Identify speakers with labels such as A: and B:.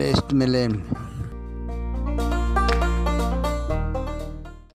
A: Next मिले।